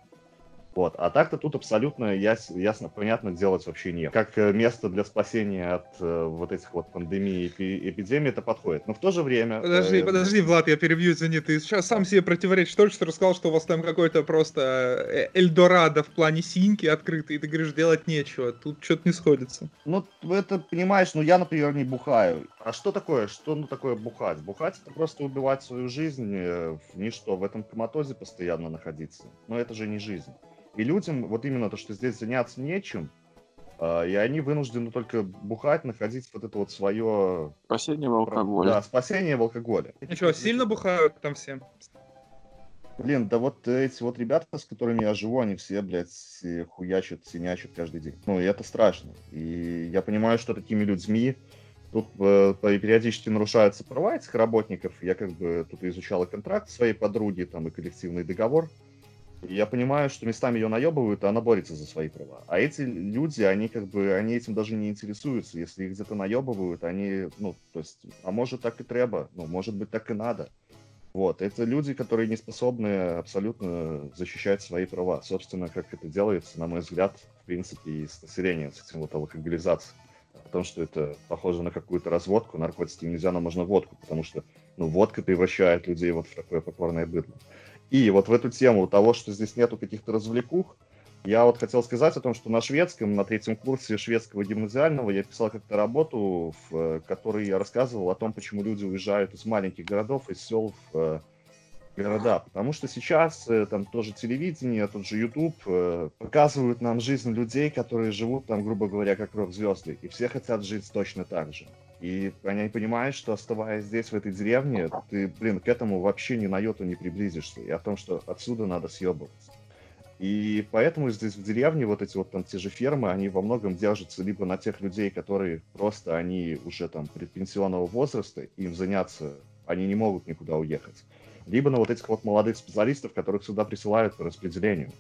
S1: Вот. А так-то тут абсолютно яс, ясно, понятно делать вообще нет. Как э, место для спасения от э, вот этих вот пандемий и эпидемий это подходит. Но в то же время...
S2: Подожди, э, подожди, Влад, я перебью, извини, ты сейчас сам себе противоречишь только что рассказал, что у вас там какой-то просто э, Эльдорадо в плане синьки открытый, и ты говоришь, делать нечего. Тут что-то не сходится.
S1: Ну, это, понимаешь, ну я, например, не бухаю. А что такое? Что ну такое бухать? Бухать это просто убивать свою жизнь в ничто, в этом коматозе постоянно находиться. Но это же не жизнь. И людям вот именно то, что здесь заняться нечем, э, и они вынуждены только бухать, находить вот это вот свое...
S3: Спасение в алкоголе.
S1: Да, спасение в алкоголе.
S2: Ничего, сильно бухают там все?
S1: Блин, да вот эти вот ребята, с которыми я живу, они все, блядь, хуячат, синячат каждый день. Ну, и это страшно. И я понимаю, что такими людьми тут э, периодически нарушаются права этих работников. Я как бы тут изучал и контракт своей подруги, там и коллективный договор я понимаю, что местами ее наебывают, и она борется за свои права. А эти люди, они как бы, они этим даже не интересуются. Если их где-то наебывают, они, ну, то есть, а может так и треба, ну, может быть так и надо. Вот, это люди, которые не способны абсолютно защищать свои права. Собственно, как это делается, на мой взгляд, в принципе, и с населением, с этим вот алкоголизацией. О том, что это похоже на какую-то разводку, наркотики нельзя, но можно водку, потому что, ну, водка превращает людей вот в такое покорное быдло. И вот в эту тему того, что здесь нету каких-то развлекух, я вот хотел сказать о том, что на шведском, на третьем курсе шведского гимназиального я писал как-то работу, в которой я рассказывал о том, почему люди уезжают из маленьких городов, из сел в э, города. Потому что сейчас э, там тоже телевидение, тот же YouTube э, показывают нам жизнь людей, которые живут там, грубо говоря, как рок-звезды. И все хотят жить точно так же. И они понимают, что оставаясь здесь, в этой деревне, ты, блин, к этому вообще ни на йоту не приблизишься. И о том, что отсюда надо съебываться. И поэтому здесь в деревне вот эти вот там те же фермы, они во многом держатся либо на тех людей, которые просто они уже там предпенсионного возраста, им заняться, они не могут никуда уехать. Либо на вот этих вот молодых специалистов, которых сюда присылают по распределению.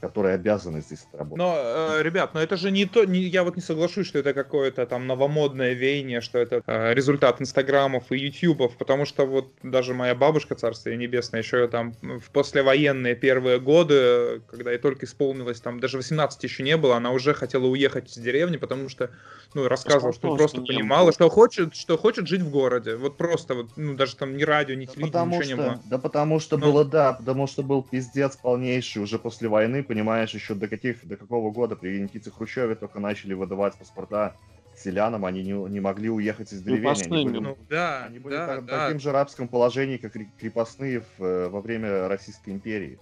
S1: Которые обязаны здесь работать.
S2: Но, э, ребят, но это же не то, не, я вот не соглашусь, что это какое-то там новомодное веяние, что это э, результат инстаграмов и ютубов, потому что вот даже моя бабушка, царствие небесное, еще там в послевоенные первые годы, когда ей только исполнилось, там даже 18 еще не было, она уже хотела уехать из деревни, потому что, ну, рассказывала, что, что просто понимала, что хочет, что хочет жить в городе. Вот просто вот, ну, даже там ни радио, ни телевидение,
S1: да
S2: ничего
S1: что,
S2: не было.
S1: Да потому что ну, было, да, потому что был пиздец полнейший уже после войны, понимаешь, еще до каких, до какого года при Никите Хрущеве только начали выдавать паспорта селянам, они не, не могли уехать из деревни. Они были,
S2: ну, да,
S1: они были
S2: да,
S1: так,
S2: да.
S1: в таким же рабском положении, как крепостные в, э, во время Российской империи.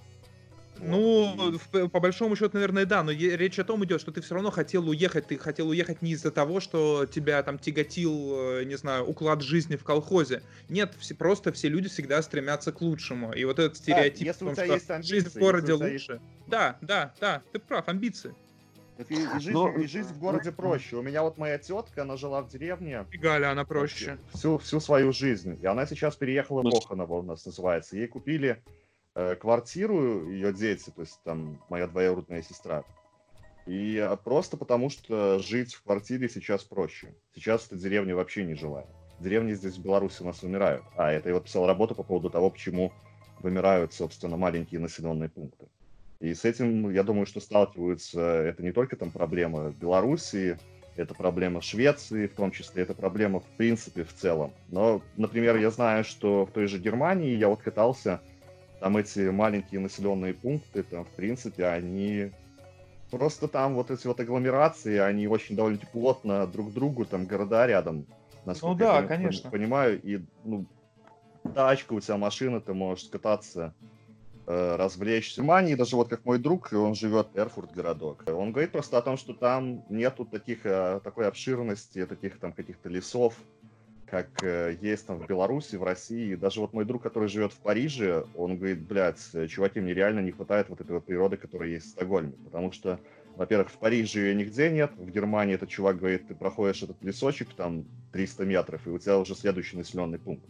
S2: Ну, по большому счету, наверное, да, но речь о том идет, что ты все равно хотел уехать, ты хотел уехать не из-за того, что тебя там тяготил, э, не знаю, уклад жизни в колхозе. Нет, все, просто все люди всегда стремятся к лучшему. И вот этот стереотип,
S1: да, если
S2: том,
S1: у тебя
S2: что
S1: есть амбиции,
S2: жизнь в городе
S1: лучше.
S2: Есть... Да, да, да, ты прав, амбиции.
S1: Так и, и, жизнь, Но... и жизнь в городе проще. У меня вот моя тетка, она жила в деревне.
S2: И Галя, она проще.
S1: Всю, всю свою жизнь. И она сейчас переехала в Оханово, у нас называется. Ей купили квартиру, ее дети, то есть там моя двоюродная сестра. И а, просто потому, что жить в квартире сейчас проще. Сейчас эта деревня вообще не живая. Деревни здесь в Беларуси у нас вымирают. А, это я вот писал работу по поводу того, почему вымирают, собственно, маленькие населенные пункты. И с этим, я думаю, что сталкиваются, это не только там проблема Белоруссии, это проблема Швеции, в том числе это проблема в принципе в целом. Но, например, я знаю, что в той же Германии я вот катался, там эти маленькие населенные пункты, там, в принципе, они просто там вот эти вот агломерации, они очень довольно плотно друг к другу, там города рядом, насколько
S2: ну, да,
S1: я
S2: конечно.
S1: понимаю, и ну, тачка, у тебя машина, ты можешь кататься э, развлечься. В Германии даже вот как мой друг, он живет Эрфурт городок. Он говорит просто о том, что там нету таких, э, такой обширности, таких там каких-то лесов, как э, есть там в Беларуси, в России. Даже вот мой друг, который живет в Париже, он говорит, блядь, чуваки, мне реально не хватает вот этой вот природы, которая есть в Стокгольме. Потому что, во-первых, в Париже ее нигде нет, в Германии этот чувак говорит, ты проходишь этот лесочек там 300 метров, и у тебя уже следующий населенный пункт.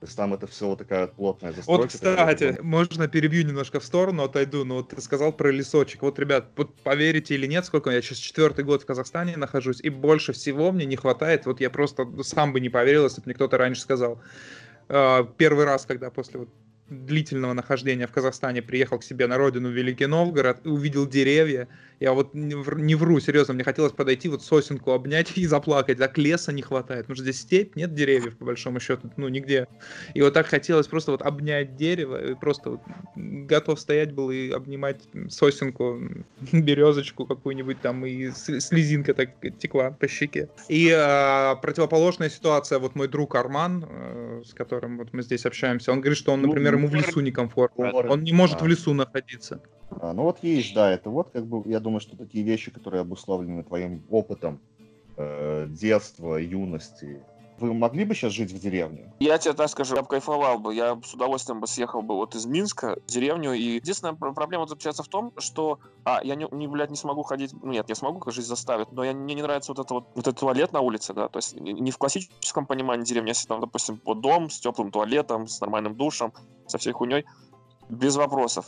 S1: То есть там это все вот такая плотная застройка.
S2: Вот, кстати, можно перебью немножко в сторону, отойду, но вот ты сказал про лесочек. Вот, ребят, вот поверите или нет, сколько я сейчас четвертый год в Казахстане нахожусь, и больше всего мне не хватает, вот я просто сам бы не поверил, если бы мне кто-то раньше сказал. Первый раз, когда после вот длительного нахождения в Казахстане приехал к себе на родину в Великий Новгород, увидел деревья. Я вот не вру, серьезно, мне хотелось подойти, вот сосенку обнять и заплакать. Так леса не хватает. Потому что здесь степь, нет деревьев, по большому счету, ну, нигде. И вот так хотелось просто вот обнять дерево, и просто вот готов стоять был и обнимать сосенку, березочку какую-нибудь там, и слезинка так текла по щеке. И э, противоположная ситуация, вот мой друг Арман, э, с которым вот мы здесь общаемся, он говорит, что он, например, ему в лесу некомфортно. Он не может в лесу находиться.
S1: А, ну вот есть, да, это вот как бы, я думаю, что такие вещи, которые обусловлены твоим опытом э, детства, юности. Вы могли бы сейчас жить в деревне?
S3: Я тебе так скажу, я бы кайфовал бы. Я с удовольствием бы съехал бы вот из Минска в деревню. И единственная проблема заключается в том, что а, я не, не, блядь, не смогу ходить. Ну, нет, я смогу, как жизнь заставит, но я, мне не нравится вот это вот, вот этот туалет на улице, да. То есть не в классическом понимании деревни, если там, допустим, вот дом с теплым туалетом, с нормальным душем, со всей хуйней, без вопросов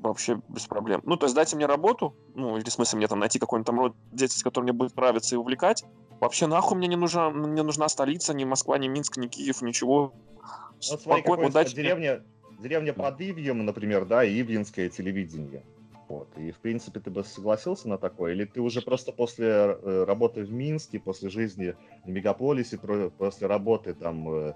S3: вообще без проблем. Ну, то есть дайте мне работу, ну, или в смысле мне там найти какой-нибудь там род деятельности, который мне будет нравиться и увлекать. Вообще нахуй мне не нужна, мне нужна столица, ни Москва, ни Минск, ни Киев, ничего.
S1: Ну, Спокойно, вот дайте деревня, деревня под Ивьем, например, да, и Ивьинское телевидение. Вот. И, в принципе, ты бы согласился на такое? Или ты уже просто после э, работы в Минске, после жизни в мегаполисе, после работы там э,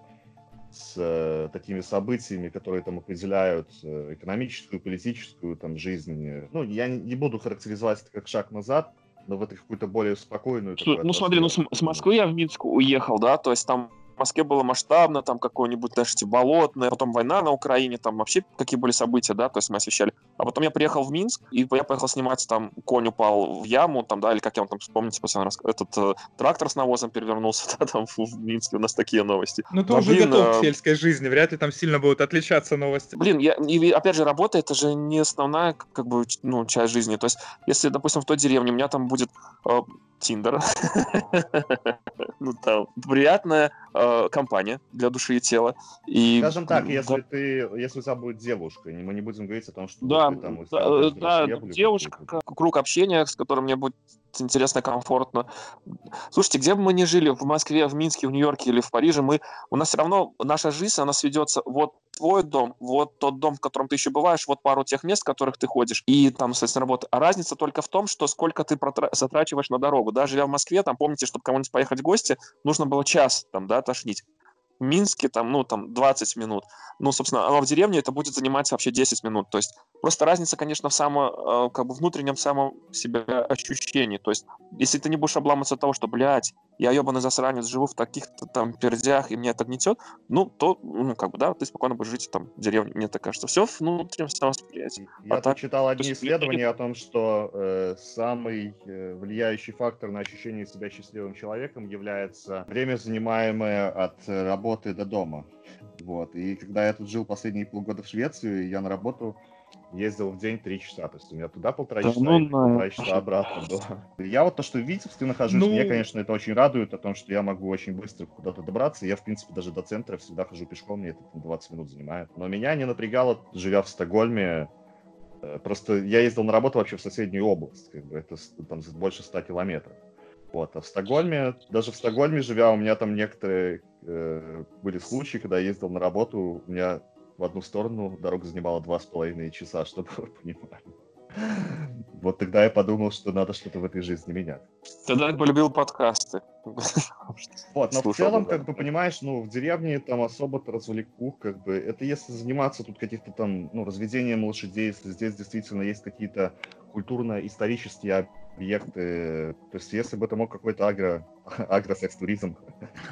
S1: с э, такими событиями, которые там определяют экономическую, политическую там жизнь. Ну, я не буду характеризовать это как шаг назад, но в это какую-то более спокойную.
S3: Ну, смотри, ну с, с Москвы я в Минск уехал, да, то есть там Москве было масштабно, там какое-нибудь даже болотное, потом война на Украине, там вообще какие были события, да, то есть мы освещали. А потом я приехал в Минск, и я поехал снимать, там конь упал в яму, там, да, или как я вам там, вспомните, после этот э, трактор с навозом перевернулся, да, там в, в Минске у нас такие новости.
S2: Ну ты Но, уже блин, готов э... к сельской жизни, вряд ли там сильно будут отличаться новости.
S3: Блин, я, и опять же, работа это же не основная, как бы, ну, часть жизни. То есть, если, допустим, в той деревне у меня там будет э, Тиндер. ну, там, приятная э, компания для души и тела. И,
S1: Скажем так, если ты, если у тебя будет девушка, мы не будем говорить о том, что...
S3: Да, Да,
S1: там,
S3: да,
S1: устал,
S3: э, да, девушка, круг общения, с которым мне будет интересно, комфортно. Слушайте, где бы мы ни жили, в Москве, в Минске, в Нью-Йорке или в Париже, мы, у нас все равно наша жизнь, она сведется вот твой дом, вот тот дом, в котором ты еще бываешь, вот пару тех мест, в которых ты ходишь, и там, соответственно, работа. А разница только в том, что сколько ты затрачиваешь на дорогу. Да, живя в Москве, там, помните, чтобы кому-нибудь поехать в гости, нужно было час, там, да, тошнить. В Минске, там, ну, там, 20 минут. Ну, собственно, а в деревне это будет занимать вообще 10 минут. То есть просто разница, конечно, в само, э, как бы внутреннем самом себя ощущении. То есть если ты не будешь обламываться от того, что, блядь, я ебаный засранец, живу в таких-то там пердях, и меня это гнетет, ну, то, ну, как бы, да, ты спокойно будешь жить там в деревне. Мне так кажется. Все внутреннем самовосприятии.
S1: Я
S3: А так,
S1: читал одни
S3: есть
S1: исследования о том, что э, самый э, влияющий фактор на ощущение себя счастливым человеком является время, занимаемое от э, работы до дома. Вот. И когда я тут жил последние полгода в Швеции, я на работу ездил в день три часа. То есть у меня туда полтора
S3: Да
S1: часа
S3: ну
S1: и полтора часа обратно было. Я вот то, что в Витебске нахожусь,
S2: Ну-
S1: мне, конечно, это очень радует, о том, что я могу очень быстро куда-то добраться. Я, в принципе, даже до центра всегда хожу пешком, мне это там 20 минут занимает. Но меня не напрягало, живя в Стокгольме, Э, Просто я ездил на работу вообще в соседнюю область, как бы это там больше 100 километров. Вот, а в Стокгольме, даже в Стокгольме живя, у меня там некоторые э, были случаи, когда я ездил на работу, у меня в одну сторону дорога занимала два с половиной часа, чтобы вы понимали. Вот тогда я подумал, что надо что-то в этой жизни менять.
S3: Тогда я полюбил подкасты.
S1: Вот, но в
S3: Слушал,
S1: целом,
S3: да.
S1: как бы, понимаешь, ну, в деревне там особо-то развлекух, как бы, это если заниматься тут каких-то там, ну, разведением лошадей, если здесь действительно есть какие-то культурно-исторические объекты, то есть если бы это мог какой-то агро, агросекс-туризм,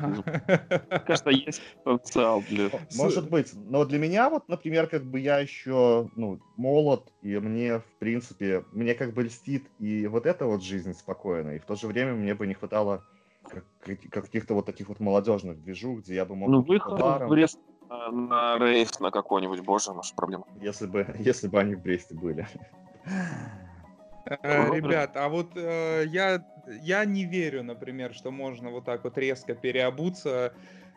S3: Кажется, есть потенциал для...
S1: может быть, но для меня вот, например, как бы я еще, ну, молод, и мне, в принципе, мне как бы льстит и вот эта вот жизнь спокойная, и в то же время мне бы не хватало как- как- каких-то вот таких вот молодежных движух, где я бы мог
S3: Ну, выход в Брест на- рейв на какой-нибудь, боже, наша проблема.
S1: Если бы, если бы они в Бресте были.
S2: Э, Ребят, а вот э, я, я не верю, например, что можно вот так вот резко переобуться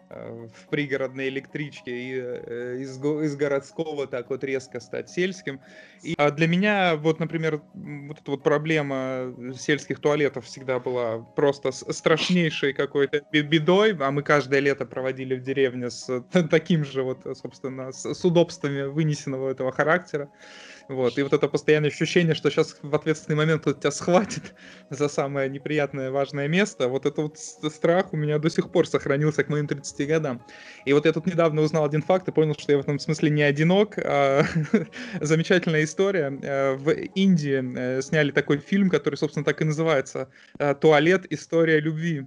S2: э, в пригородной электричке и э, из, из городского так вот резко стать сельским. И а для меня вот, например, вот эта вот проблема сельских туалетов всегда была просто страшнейшей какой-то бе- бедой, а мы каждое лето проводили в деревне с таким же вот, собственно, с, с удобствами вынесенного этого характера. Вот, и вот это постоянное ощущение, что сейчас в ответственный момент кто-то тебя схватит за самое неприятное, важное место, вот это вот страх у меня до сих пор сохранился к моим 30 годам. И вот я тут недавно узнал один факт и понял, что я в этом смысле не одинок. а, Замечательная история. Э, В Индии э, сняли такой фильм, который, собственно, так и называется э, «Туалет. История любви».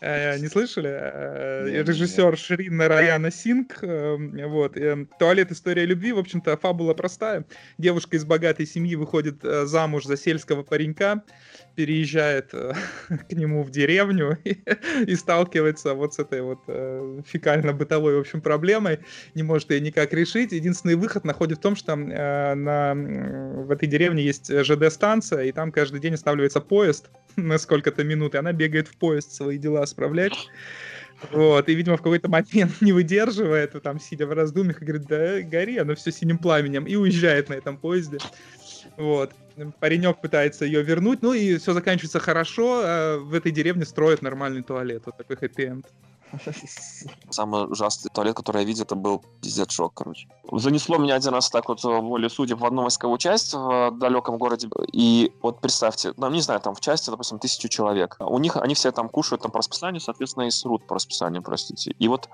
S2: Э, Не слышали? Э. Режиссер Шрин Нараяна Синг. э, Вот. э, Туалет. История любви. В общем-то, фабула простая. Девушка из богатой семьи выходит э, замуж за сельского паренька, переезжает э, к нему в деревню и, сталкивается вот с этой вот э, фекально-бытовой, в общем, проблемой. Не может ее никак решить. Единственный выход находит в том, что э, на, в этой деревне есть ЖД-станция, и там каждый день останавливается поезд на сколько-то минут, и она бегает в поезд свои дела справлять. Вот, и, видимо, в какой-то момент не выдерживает, там, сидя в раздумьях, и говорит, да гори, оно все синим пламенем, и уезжает на этом поезде. Вот. Паренек пытается ее вернуть, ну и все заканчивается хорошо, а в этой деревне строят нормальный туалет, вот такой хэппи-энд.
S3: Самый ужасный туалет, который я видел, это был пиздец шок, короче. Занесло меня один раз так вот воле судеб в одну войсковую часть в далеком городе. И вот представьте, ну, не знаю, там в части, допустим, тысячу человек. У них, они все там кушают там по расписанию, соответственно, и срут по расписанию, простите. И вот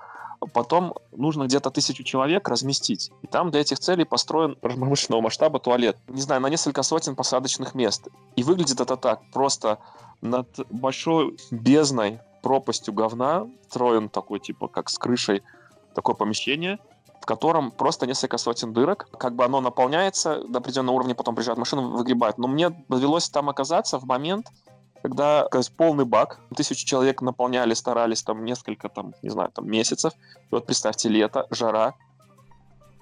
S3: потом нужно где-то тысячу человек разместить. И там для этих целей построен промышленного масштаба туалет. Не знаю, на несколько сотен посадочных мест. И выглядит это так, просто над большой бездной, пропастью говна строен такой, типа, как с крышей, такое помещение, в котором просто несколько сотен дырок. Как бы оно наполняется до определенного уровня, потом приезжает машина, выгребает. Но мне довелось там оказаться в момент, когда то есть, полный бак, тысячу человек наполняли, старались там несколько, там, не знаю, там месяцев. И вот представьте, лето, жара,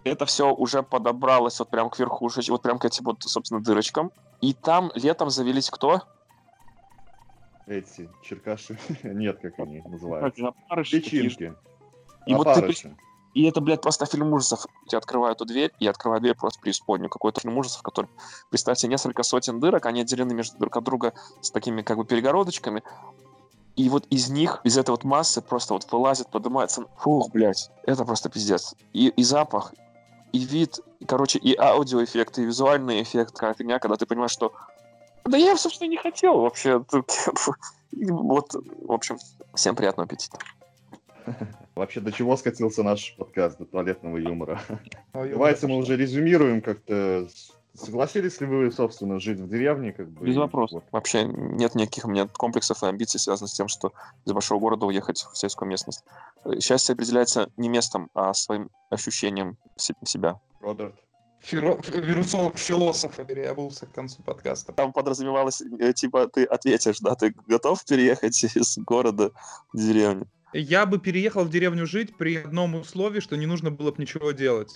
S3: это все уже подобралось вот прям к верхушечке, вот прям к этим вот, собственно, дырочкам. И там летом завелись кто?
S1: Эти черкаши, нет, как они называются.
S3: опарыши.
S1: Личинки.
S3: И вот ты. И это, блядь, просто фильм ужасов. Я открываю эту дверь, и открываю дверь просто преисподнюю. Какой-то фильм ужасов, который, представьте, несколько сотен дырок, они отделены между друг от друга с такими как бы перегородочками. И вот из них, из этой вот массы просто вот вылазит, поднимается. Фух, блядь, это просто пиздец. И, и запах, и вид, и, короче, и аудиоэффект, и визуальный эффект, такая фигня, когда ты понимаешь, что да я, собственно, не хотел вообще. Вот, в общем, всем приятного аппетита.
S1: Вообще, до чего скатился наш подкаст, до туалетного юмора? Давайте мы уже резюмируем как-то. Согласились ли вы, собственно, жить в деревне? Как бы,
S3: Без вопросов. Вот. Вообще нет никаких у меня комплексов и амбиций, связанных с тем, что из большого города уехать в сельскую местность. Счастье определяется не местом, а своим ощущением себя.
S1: Роберт?
S2: Фиро... Вирусолог философа переобулся к концу подкаста.
S3: Там подразумевалось, э, типа, ты ответишь, да, ты готов переехать из города в деревню?
S2: Я бы переехал в деревню жить при одном условии, что не нужно было бы ничего делать.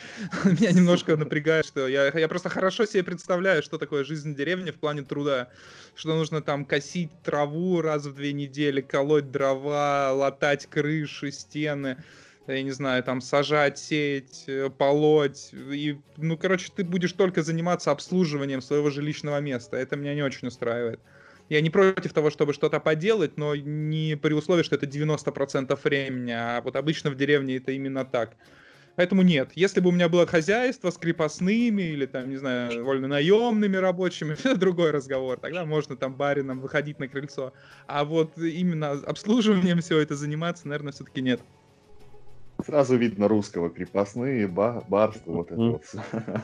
S2: Меня немножко напрягает, что я, я просто хорошо себе представляю, что такое жизнь в деревне в плане труда. Что нужно там косить траву раз в две недели, колоть дрова, латать крыши, стены я не знаю, там сажать, сеять, э, полоть. И, ну, короче, ты будешь только заниматься обслуживанием своего жилищного места. Это меня не очень устраивает. Я не против того, чтобы что-то поделать, но не при условии, что это 90% времени, а вот обычно в деревне это именно так. Поэтому нет. Если бы у меня было хозяйство с крепостными или там, не знаю, вольно-наемными рабочими, это другой разговор. Тогда можно там барином выходить на крыльцо. А вот именно обслуживанием все это заниматься, наверное, все-таки нет.
S1: Сразу видно русского, крепостные, ба барство, вот это вот.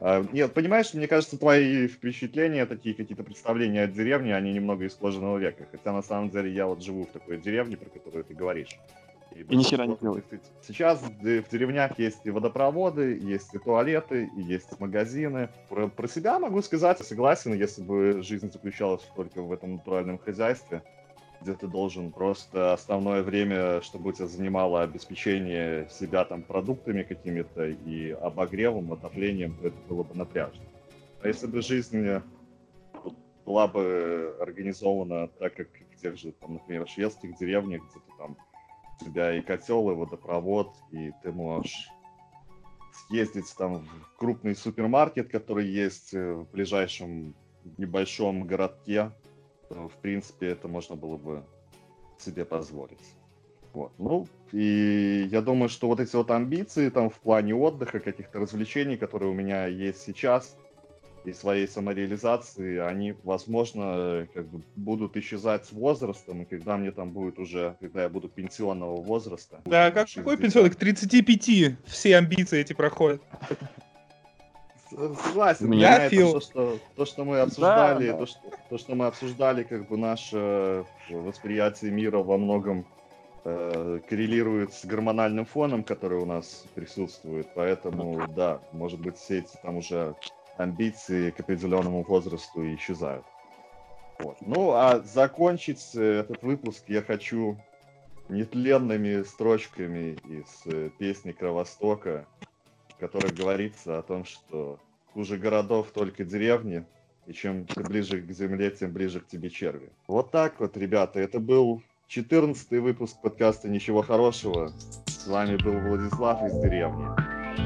S1: А, нет, понимаешь, мне кажется, твои впечатления, такие какие-то представления о деревне, они немного из кожаного века. Хотя на самом деле я вот живу в такой деревне, про которую ты говоришь.
S3: И, и ни хера не делает.
S1: Сейчас в деревнях есть и водопроводы, есть и туалеты, и есть магазины. Про, про себя могу сказать, согласен, если бы жизнь заключалась только в этом натуральном хозяйстве где ты должен просто основное время, чтобы тебя занимало обеспечение себя там продуктами какими-то и обогревом, отоплением, то это было бы напряжно. А если бы жизнь была бы организована так, как в тех же, там, например, шведских деревнях, где ты там у тебя и котел, и водопровод, и ты можешь съездить там в крупный супермаркет, который есть в ближайшем небольшом городке, в принципе, это можно было бы себе позволить. Вот. Ну, и я думаю, что вот эти вот амбиции там в плане отдыха, каких-то развлечений, которые у меня есть сейчас, и своей самореализации, они, возможно, как бы будут исчезать с возрастом, и когда мне там будет уже, когда я буду пенсионного возраста.
S2: Да, как какой пенсионный? К 35 все амбиции эти проходят.
S1: Согласен. Я это то, что, то, что мы обсуждали, да, то, что, то, что мы обсуждали, как бы наше восприятие мира во многом э, коррелирует с гормональным фоном, который у нас присутствует. Поэтому, да, может быть, все эти там уже амбиции к определенному возрасту исчезают. Вот. Ну, а закончить э, этот выпуск я хочу нетленными строчками из э, песни Кровостока в которых говорится о том, что хуже городов только деревни, и чем ты ближе к земле, тем ближе к тебе черви. Вот так вот, ребята, это был 14 выпуск подкаста «Ничего хорошего». С вами был Владислав из деревни.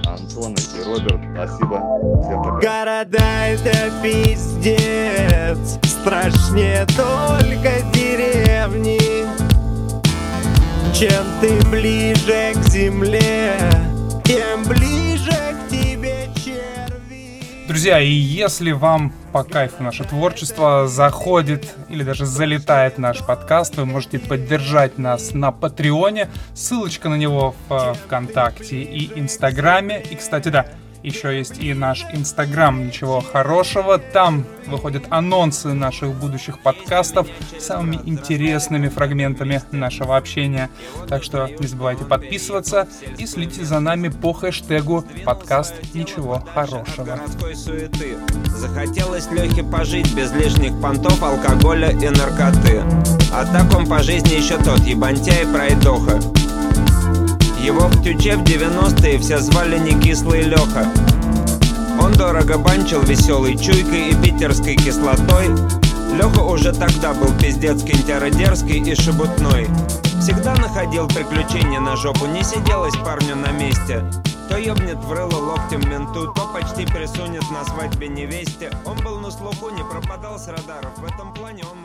S1: Антон и Роберт, спасибо. Всем пока.
S4: Города это пиздец, страшнее только деревни. Чем ты ближе к земле, тем ближе.
S2: Друзья, и если вам по кайфу наше творчество заходит или даже залетает наш подкаст, вы можете поддержать нас на Патреоне. Ссылочка на него в ВКонтакте и Инстаграме. И, кстати, да, еще есть и наш Инстаграм «Ничего хорошего». Там выходят анонсы наших будущих подкастов с самыми интересными фрагментами нашего общения. Так что не забывайте подписываться и следите за нами по хэштегу подкаст «Ничего хорошего».
S4: Захотелось Лехе пожить без лишних понтов, алкоголя и наркоты. А так он по жизни еще тот ебантя и пройдоха. Его в тюче в 90-е все звали не кислый Леха Он дорого банчил веселой чуйкой и питерской кислотой Леха уже тогда был пиздец кинтяро дерзкий и шебутной Всегда находил приключения на жопу, не сиделось парню на месте. То ёбнет в рыло локтем менту, то почти присунет на свадьбе невесте. Он был на слуху, не пропадал с радаров. В этом плане он